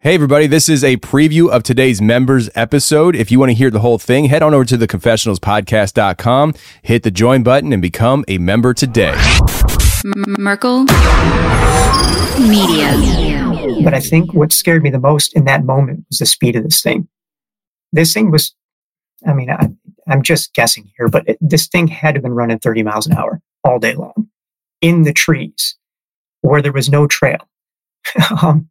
Hey, everybody, this is a preview of today's members episode. If you want to hear the whole thing, head on over to theconfessionalspodcast.com, hit the join button, and become a member today. Merkel Media. But I think what scared me the most in that moment was the speed of this thing. This thing was, I mean, I, I'm just guessing here, but it, this thing had to have been running 30 miles an hour all day long in the trees where there was no trail. um,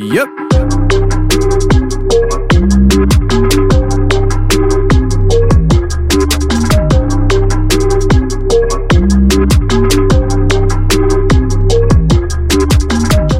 Yep.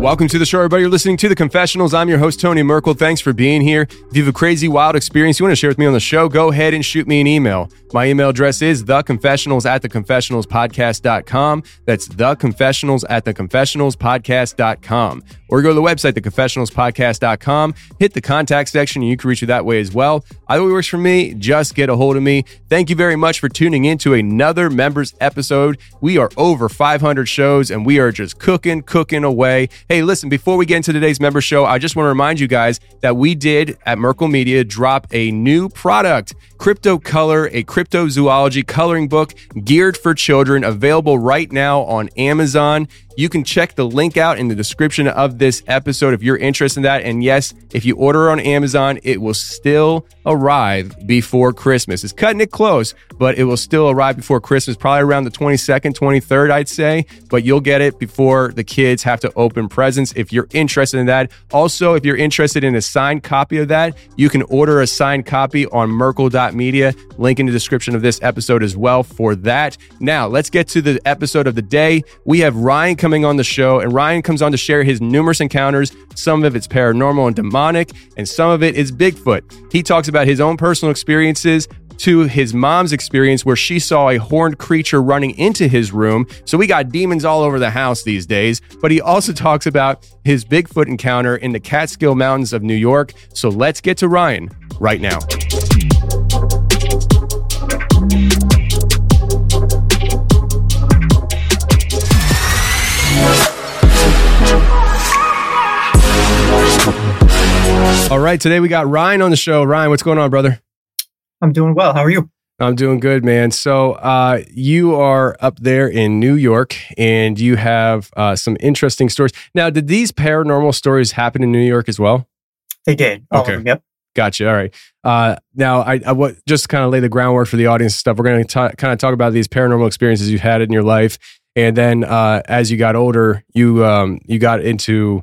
Welcome to the show, everybody. You're listening to The Confessionals. I'm your host, Tony Merkel. Thanks for being here. If you have a crazy, wild experience you want to share with me on the show, go ahead and shoot me an email. My email address is theconfessionals at theconfessionalspodcast.com. That's theconfessionals at theconfessionalspodcast.com. Or go to the website, theconfessionalspodcast.com, hit the contact section, and you can reach me that way as well. Either way works for me. Just get a hold of me. Thank you very much for tuning in to another members episode. We are over 500 shows and we are just cooking, cooking away. Hey, listen, before we get into today's member show, I just want to remind you guys that we did at Merkel Media drop a new product, Crypto Color, a cryptozoology coloring book geared for children, available right now on Amazon. You can check the link out in the description of this episode if you're interested in that. And yes, if you order on Amazon, it will still arrive before Christmas. It's cutting it close, but it will still arrive before Christmas, probably around the 22nd, 23rd, I'd say. But you'll get it before the kids have to open presents if you're interested in that. Also, if you're interested in a signed copy of that, you can order a signed copy on Merkel.media. Link in the description of this episode as well for that. Now, let's get to the episode of the day. We have Ryan coming on the show, and Ryan comes on to share his numerous encounters. Some of it's paranormal and demonic, and some of it is Bigfoot. He talks about his own personal experiences to his mom's experience where she saw a horned creature running into his room. So we got demons all over the house these days. But he also talks about his Bigfoot encounter in the Catskill Mountains of New York. So let's get to Ryan right now. All right, today we got Ryan on the show. Ryan, what's going on, brother? I'm doing well. How are you? I'm doing good, man. So, uh, you are up there in New York and you have uh, some interesting stories. Now, did these paranormal stories happen in New York as well? They did. Okay. them, yep. Gotcha. All right. Uh, now, I, I what, just kind of lay the groundwork for the audience and stuff. We're going to kind of talk about these paranormal experiences you've had in your life, and then uh, as you got older, you um, you got into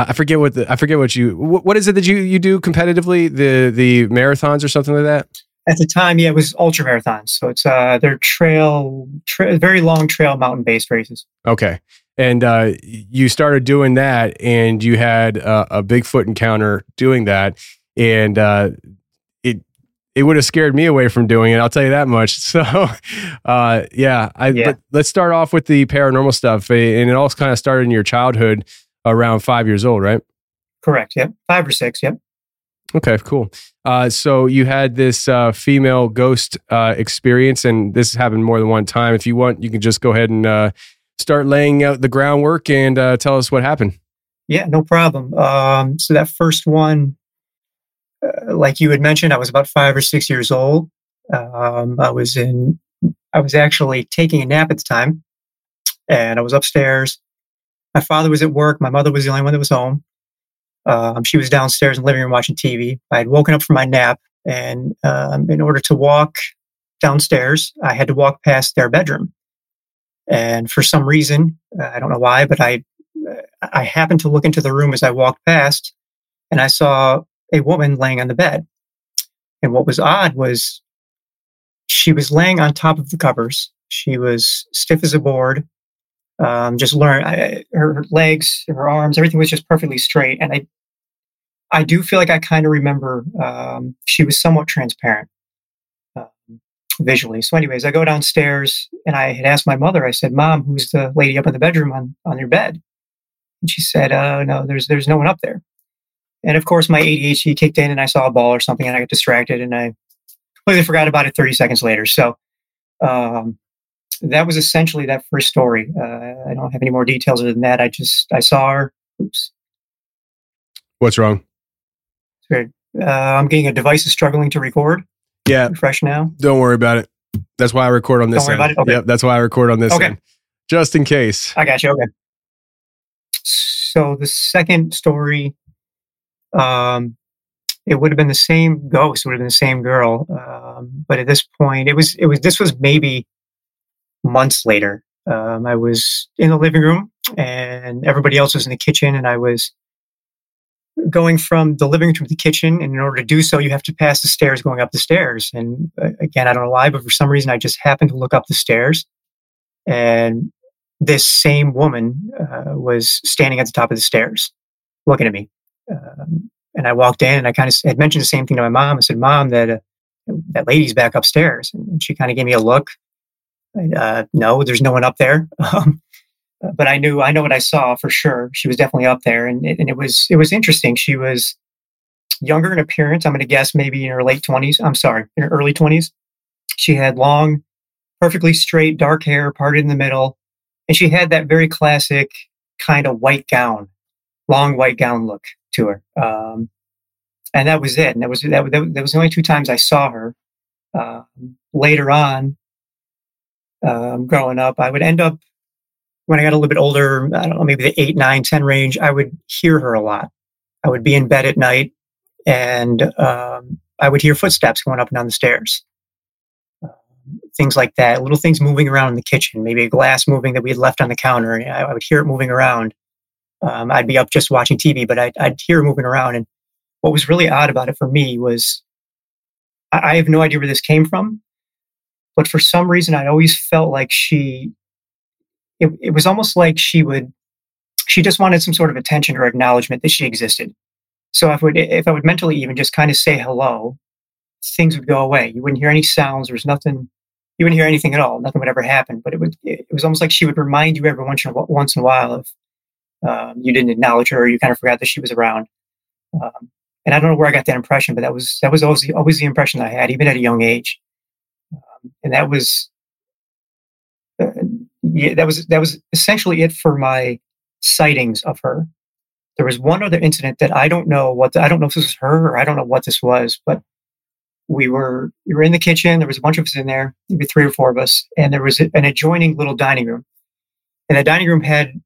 uh, I forget what the I forget what you what, what is it that you you do competitively the the marathons or something like that. At the time, yeah, it was ultra marathons. So it's uh, they're trail, tra- very long trail mountain based races. Okay. And uh, you started doing that, and you had uh, a Bigfoot encounter doing that, and uh, it it would have scared me away from doing it. I'll tell you that much. So, uh, yeah, I, Yeah. But let's start off with the paranormal stuff. And it all kind of started in your childhood around five years old, right? Correct. Yep. Five or six. Yep. Okay, cool. Uh, so you had this uh, female ghost uh, experience, and this has happened more than one time. If you want, you can just go ahead and uh, start laying out the groundwork and uh, tell us what happened. Yeah, no problem. Um, so that first one, uh, like you had mentioned, I was about five or six years old. Um, I was in, I was actually taking a nap at the time, and I was upstairs. My father was at work. My mother was the only one that was home. Um, she was downstairs in the living room watching TV. I had woken up from my nap, and um, in order to walk downstairs, I had to walk past their bedroom. And for some reason, uh, I don't know why, but I I happened to look into the room as I walked past, and I saw a woman laying on the bed. And what was odd was she was laying on top of the covers. She was stiff as a board. Um, just learn I, her, legs, her arms, everything was just perfectly straight. And I, I do feel like I kind of remember um, she was somewhat transparent um, visually. So, anyways, I go downstairs and I had asked my mother. I said, "Mom, who's the lady up in the bedroom on on your bed?" And she said, uh, no, there's, there's no one up there. And of course, my ADHD kicked in and I saw a ball or something and I got distracted and I completely forgot about it 30 seconds later. So, um, that was essentially that first story. Uh, I don't have any more details other than that. I just, I saw her. Oops. What's wrong? Weird. Uh, I'm getting a device is struggling to record. Yeah, Refresh now. don't worry about it. That's why I record on this Don't worry end. about it? Okay. Yep, that's why I record on this Okay. end, just in case. I got you. Okay. So the second story, um, it would have been the same ghost, It would have been the same girl. Um, but at this point, it was, it was, this was maybe months later. Um, I was in the living room and everybody else was in the kitchen and I was going from the living room to the kitchen. And in order to do so, you have to pass the stairs going up the stairs. And uh, again, I don't know why, but for some reason, I just happened to look up the stairs and this same woman uh, was standing at the top of the stairs looking at me. Um, and I walked in and I kind of had mentioned the same thing to my mom. I said, Mom, that, uh, that lady's back upstairs. And she kind of gave me a look. Uh, no, there's no one up there. Um, but I knew, I know what I saw for sure. She was definitely up there. And, it- and it was, it was interesting. She was younger in appearance. I'm going to guess maybe in her late 20s. I'm sorry, in her early 20s. She had long, perfectly straight, dark hair parted in the middle and she had that very classic kind of white gown, long white gown look to her. Um, and that was it. And that was that, was- that was the only two times I saw her. Um, later on, um, growing up, I would end up when I got a little bit older. I don't know, maybe the eight, nine, ten range. I would hear her a lot. I would be in bed at night, and um, I would hear footsteps going up and down the stairs things like that, little things moving around in the kitchen, maybe a glass moving that we had left on the counter. I, I would hear it moving around. Um, I'd be up just watching TV, but I'd, I'd hear it moving around. And what was really odd about it for me was I, I have no idea where this came from, but for some reason, I'd always felt like she, it, it was almost like she would, she just wanted some sort of attention or acknowledgement that she existed. So if I would, if I would mentally even just kind of say hello, things would go away. You wouldn't hear any sounds. There was nothing you wouldn't hear anything at all. Nothing would ever happen. But it would it was almost like she would remind you every once in a, once in a while if um, you didn't acknowledge her or you kind of forgot that she was around. Um, and I don't know where I got that impression, but that was that was always the, always the impression I had, even at a young age. Um, and that was uh, yeah, that was that was essentially it for my sightings of her. There was one other incident that I don't know what the, I don't know if this was her or I don't know what this was, but we were we were in the kitchen. There was a bunch of us in there, maybe three or four of us, and there was an adjoining little dining room. And the dining room had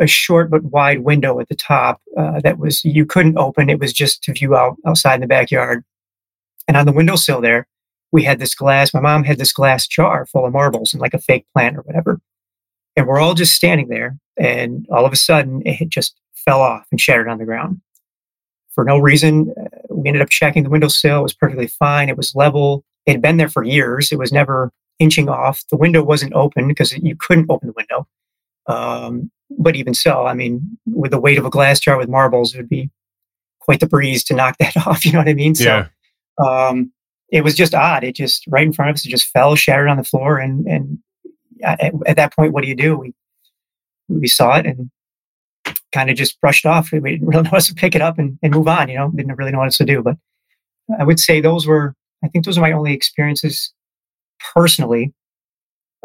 a short but wide window at the top uh, that was you couldn't open. It was just to view out outside in the backyard. And on the windowsill there, we had this glass. My mom had this glass jar full of marbles and like a fake plant or whatever. And we're all just standing there, and all of a sudden, it just fell off and shattered on the ground for no reason. Uh, we ended up checking the windowsill. It was perfectly fine. It was level. It had been there for years. It was never inching off. The window wasn't open because you couldn't open the window. Um, but even so, I mean, with the weight of a glass jar with marbles, it would be quite the breeze to knock that off. You know what I mean? So, Yeah. um, it was just odd. It just right in front of us, it just fell, shattered on the floor, and and at, at that point, what do you do? We we saw it and kind of just brushed off. We didn't really know how to pick it up and, and move on. You know, didn't really know what to do. But I would say those were, I think, those are my only experiences personally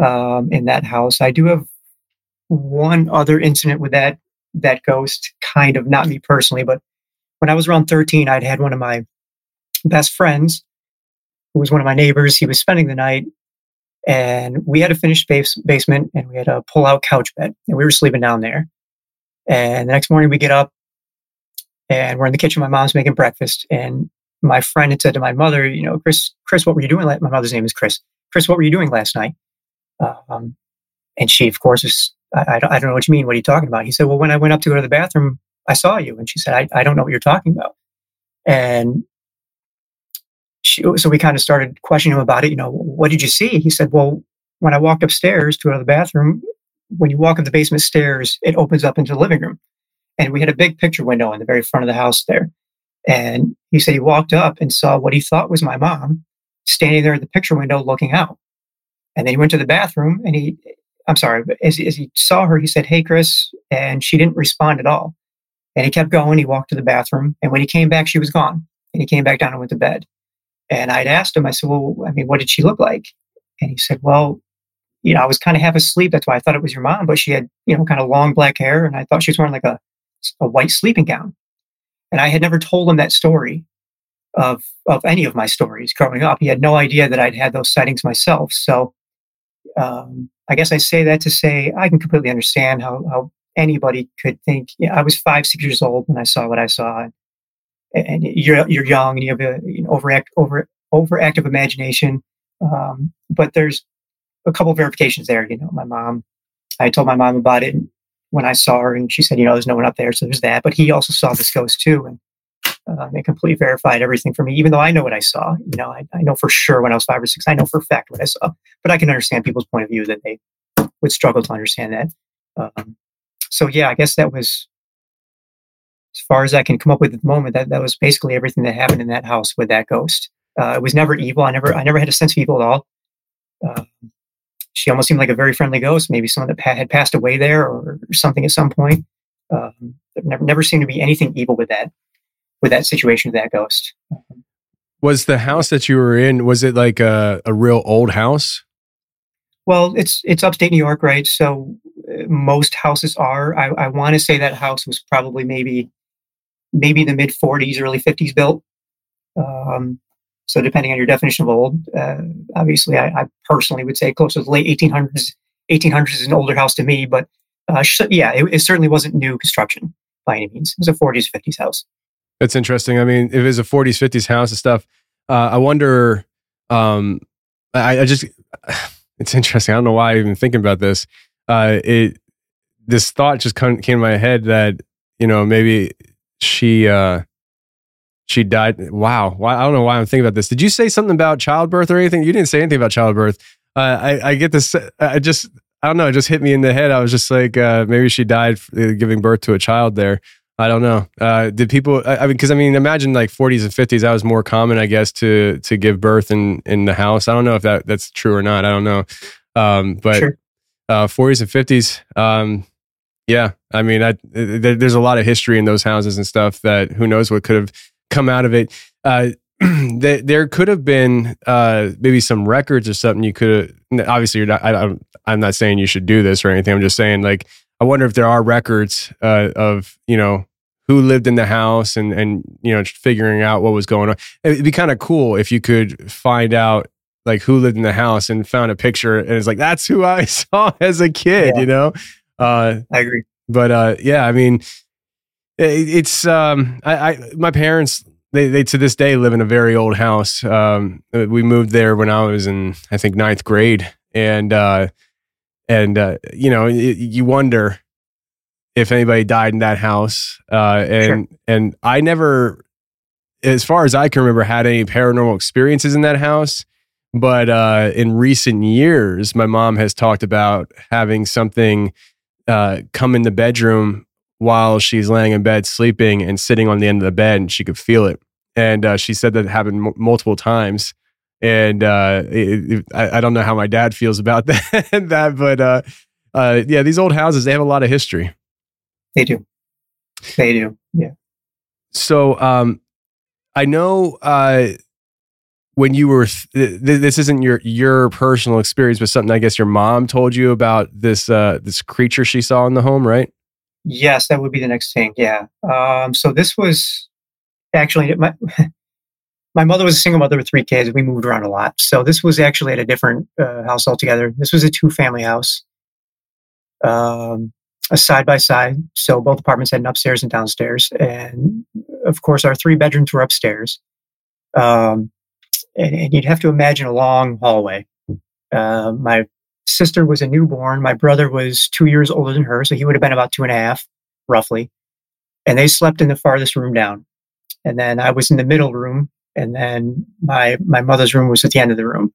um, in that house. I do have one other incident with that that ghost, kind of not me personally, but when I was around 13, I'd had one of my best friends who was one of my neighbors. He was spending the night and we had a finished base- basement and we had a pull out couch bed and we were sleeping down there. And the next morning we get up and we're in the kitchen. My mom's making breakfast and my friend had said to my mother, you know, Chris, Chris, what were you doing? La-? My mother's name is Chris. Chris, what were you doing last night? Um, and she, of course, is, I, I, don't, know what you mean. What are you talking about? He said, well, when I went up to go to the bathroom, I saw you. And she said, I, I don't know what you're talking about. And so we kind of started questioning him about it. You know, what did you see? He said, well, when I walked upstairs to the bathroom, when you walk up the basement stairs, it opens up into the living room. And we had a big picture window in the very front of the house there. And he said he walked up and saw what he thought was my mom standing there at the picture window looking out. And then he went to the bathroom and he, I'm sorry, as, as he saw her, he said, Hey, Chris. And she didn't respond at all. And he kept going. He walked to the bathroom. And when he came back, she was gone. And he came back down and went to bed. And I'd asked him, I said, Well, I mean, what did she look like? And he said, Well, you know, I was kind of half asleep. That's why I thought it was your mom, but she had, you know, kind of long black hair. And I thought she was wearing like a, a white sleeping gown. And I had never told him that story of, of any of my stories growing up. He had no idea that I'd had those sightings myself. So um, I guess I say that to say I can completely understand how, how anybody could think. You know, I was five, six years old when I saw what I saw. And, and you're, you're young and you have a you know, overact, over, overactive imagination. Um, but there's a couple verifications there. You know, my mom, I told my mom about it when I saw her, and she said, you know, there's no one up there, so there's that. But he also saw this ghost too, and uh, it completely verified everything for me. Even though I know what I saw, you know, I, I know for sure when I was five or six, I know for a fact what I saw. But I can understand people's point of view that they would struggle to understand that. Um, so yeah, I guess that was as far as I can come up with at the moment. That that was basically everything that happened in that house with that ghost. Uh, it was never evil. I never I never had a sense of evil at all. Uh, she almost seemed like a very friendly ghost, maybe someone that had passed away there or, something at some point. Um, never, never seemed to be anything evil with that, with that situation of that ghost. Was the house that you were in? Was it like a, a real old house? Well, it's it's upstate New York, right? So uh, most houses are. I, I want to say that house was probably maybe maybe the mid 40s, early 50s built. Um, so depending on your definition of old, uh, obviously, I, I, personally would say close to the late 1800s. 1800s is an older house to me, but uh, yeah, it, it, certainly wasn't new construction by any means. It was a 40s, 50s house. That's interesting. I mean, if it was a 40s, 50s house and stuff, uh, I wonder. Um, I, I, just, it's interesting. I don't know why I'm even thinking about this. Uh, it this thought just came to my head that you know maybe she uh she died. Wow. Why, I don't know why I'm thinking about this. Did you say something about childbirth or anything? You didn't say anything about childbirth. Uh, I, I get this. I just, I don't know. It just hit me in the head. I was just like, uh, maybe she died uh, giving birth to a child there. I don't know. Uh, did people? I, I mean, because I mean, imagine like 40s and 50s. That was more common, I guess, to to give birth in in the house. I don't know if that that's true or not. I don't know. Um, but sure. uh, 40s and 50s. Um, yeah, I mean, I, there, there's a lot of history in those houses and stuff that who knows what could have come out of it. Uh, there, there could have been uh, maybe some records or something you could have. Obviously, you're not. I, I'm not saying you should do this or anything. I'm just saying, like, I wonder if there are records uh, of you know who lived in the house and and you know figuring out what was going on. It'd be kind of cool if you could find out like who lived in the house and found a picture and it's like that's who I saw as a kid. Yeah. You know. Uh, I agree. But uh, yeah, I mean, it's um, I, I my parents they, they to this day live in a very old house. Um, we moved there when I was in I think ninth grade, and uh, and uh, you know it, you wonder if anybody died in that house. Uh, and sure. and I never, as far as I can remember, had any paranormal experiences in that house. But uh, in recent years, my mom has talked about having something uh, come in the bedroom while she's laying in bed sleeping and sitting on the end of the bed and she could feel it. And uh, she said that happened m- multiple times. and uh, it, it, I, I don't know how my dad feels about that. that, but uh, uh, yeah, these old houses they have a lot of history. They do. They do. Yeah. So um, I know uh, when you were th- th- this isn't your your personal experience, but something I guess your mom told you about this uh, this creature she saw in the home, right? Yes, that would be the next thing. Yeah. Um, so this was actually my my mother was a single mother with three kids. We moved around a lot, so this was actually at a different uh, house altogether. This was a two family house, um, a side by side. So both apartments had an upstairs and downstairs, and of course our three bedrooms were upstairs. Um, and, and you'd have to imagine a long hallway. Uh, my sister was a newborn. My brother was two years older than her, so he would have been about two and a half, roughly. And they slept in the farthest room down. And then I was in the middle room, and then my my mother's room was at the end of the room.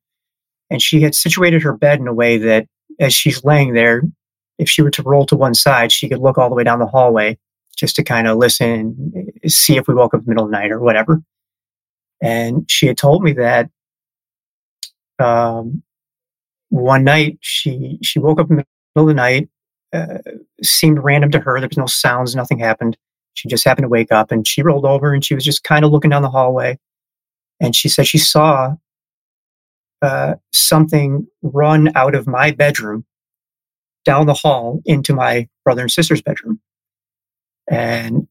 And she had situated her bed in a way that, as she's laying there, if she were to roll to one side, she could look all the way down the hallway just to kind of listen, see if we woke up in the middle of the night or whatever. And she had told me that um, one night she she woke up in the middle of the night, uh, seemed random to her. There was no sounds, nothing happened. She just happened to wake up and she rolled over and she was just kind of looking down the hallway. And she said she saw uh, something run out of my bedroom down the hall into my brother and sister's bedroom. And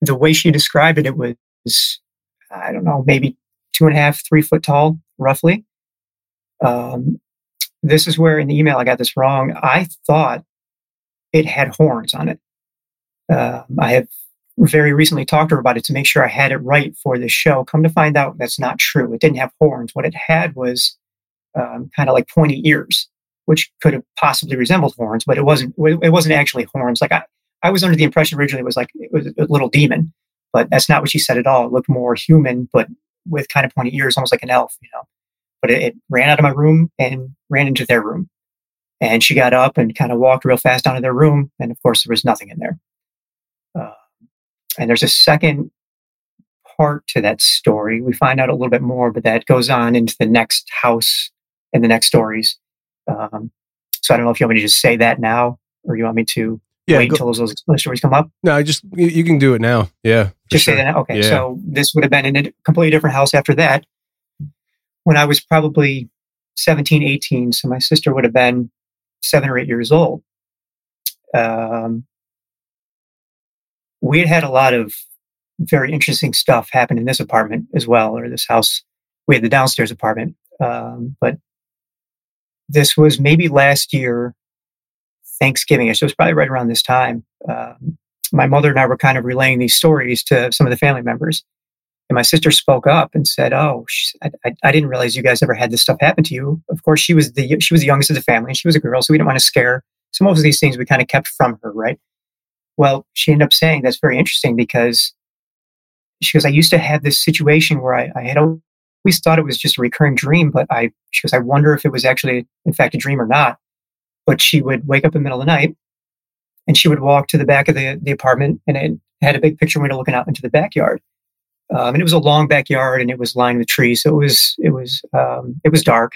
the way she described it, it was, I don't know, maybe two and a half, three foot tall, roughly. Um, this is where in the email I got this wrong. I thought it had horns on it. Um, I have very recently talked to her about it to make sure I had it right for this show. Come to find out, that's not true. It didn't have horns. What it had was um, kind of like pointy ears, which could have possibly resembled horns, but it wasn't. It wasn't actually horns. Like I, I was under the impression originally it was like it was a little demon, but that's not what she said at all. It looked more human, but with kind of pointy ears, almost like an elf, you know. But it, it ran out of my room and ran into their room. And she got up and kind of walked real fast down to their room. And of course, there was nothing in there. Uh, and there's a second part to that story. We find out a little bit more, but that goes on into the next house and the next stories. Um, so I don't know if you want me to just say that now or you want me to Yeah, wait go- until those, those stories come up. No, I just you, you can do it now. Yeah, Just sure. say that. Okay. Yeah. So this would have been in a completely different house after that. When I was probably 17, 18. So my sister would have been seven or eight years old. Um, we had had a lot of very interesting stuff happen in this apartment as well, or this house. We had the downstairs apartment. Um, but this was maybe last year, Thanksgiving. So it was probably right around this time. Um, my mother and I were kind of relaying these stories to some of the family members. And my sister spoke up and said, "Oh, she, I, I, didn't realize you guys ever had this stuff happen to you." Of course, she was the she was the youngest of the family, and she was a girl, so we didn't want to scare. So most of these things we kind of kept from her, right? Well, she ended up saying that's very interesting because she goes, "I used to have this situation where I, I had always thought it was just a recurring dream, but I she goes, I wonder if it was actually in fact a dream or not." But she would wake up in the middle of the night and she would walk to the back of the, the apartment and it had a big picture window looking out into the backyard. Um, and it was a long backyard and it was lined with trees. So it was, it was, um, it was dark,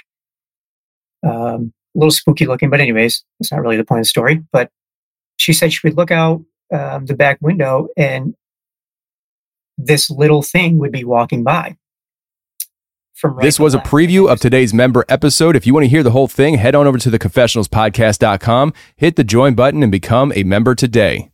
um, a little spooky looking, but anyways, that's not really the point of the story. But she said she would look out um, the back window and this little thing would be walking by. From right This was a preview of today's member episode. If you want to hear the whole thing, head on over to theconfessionalspodcast.com, hit the join button, and become a member today.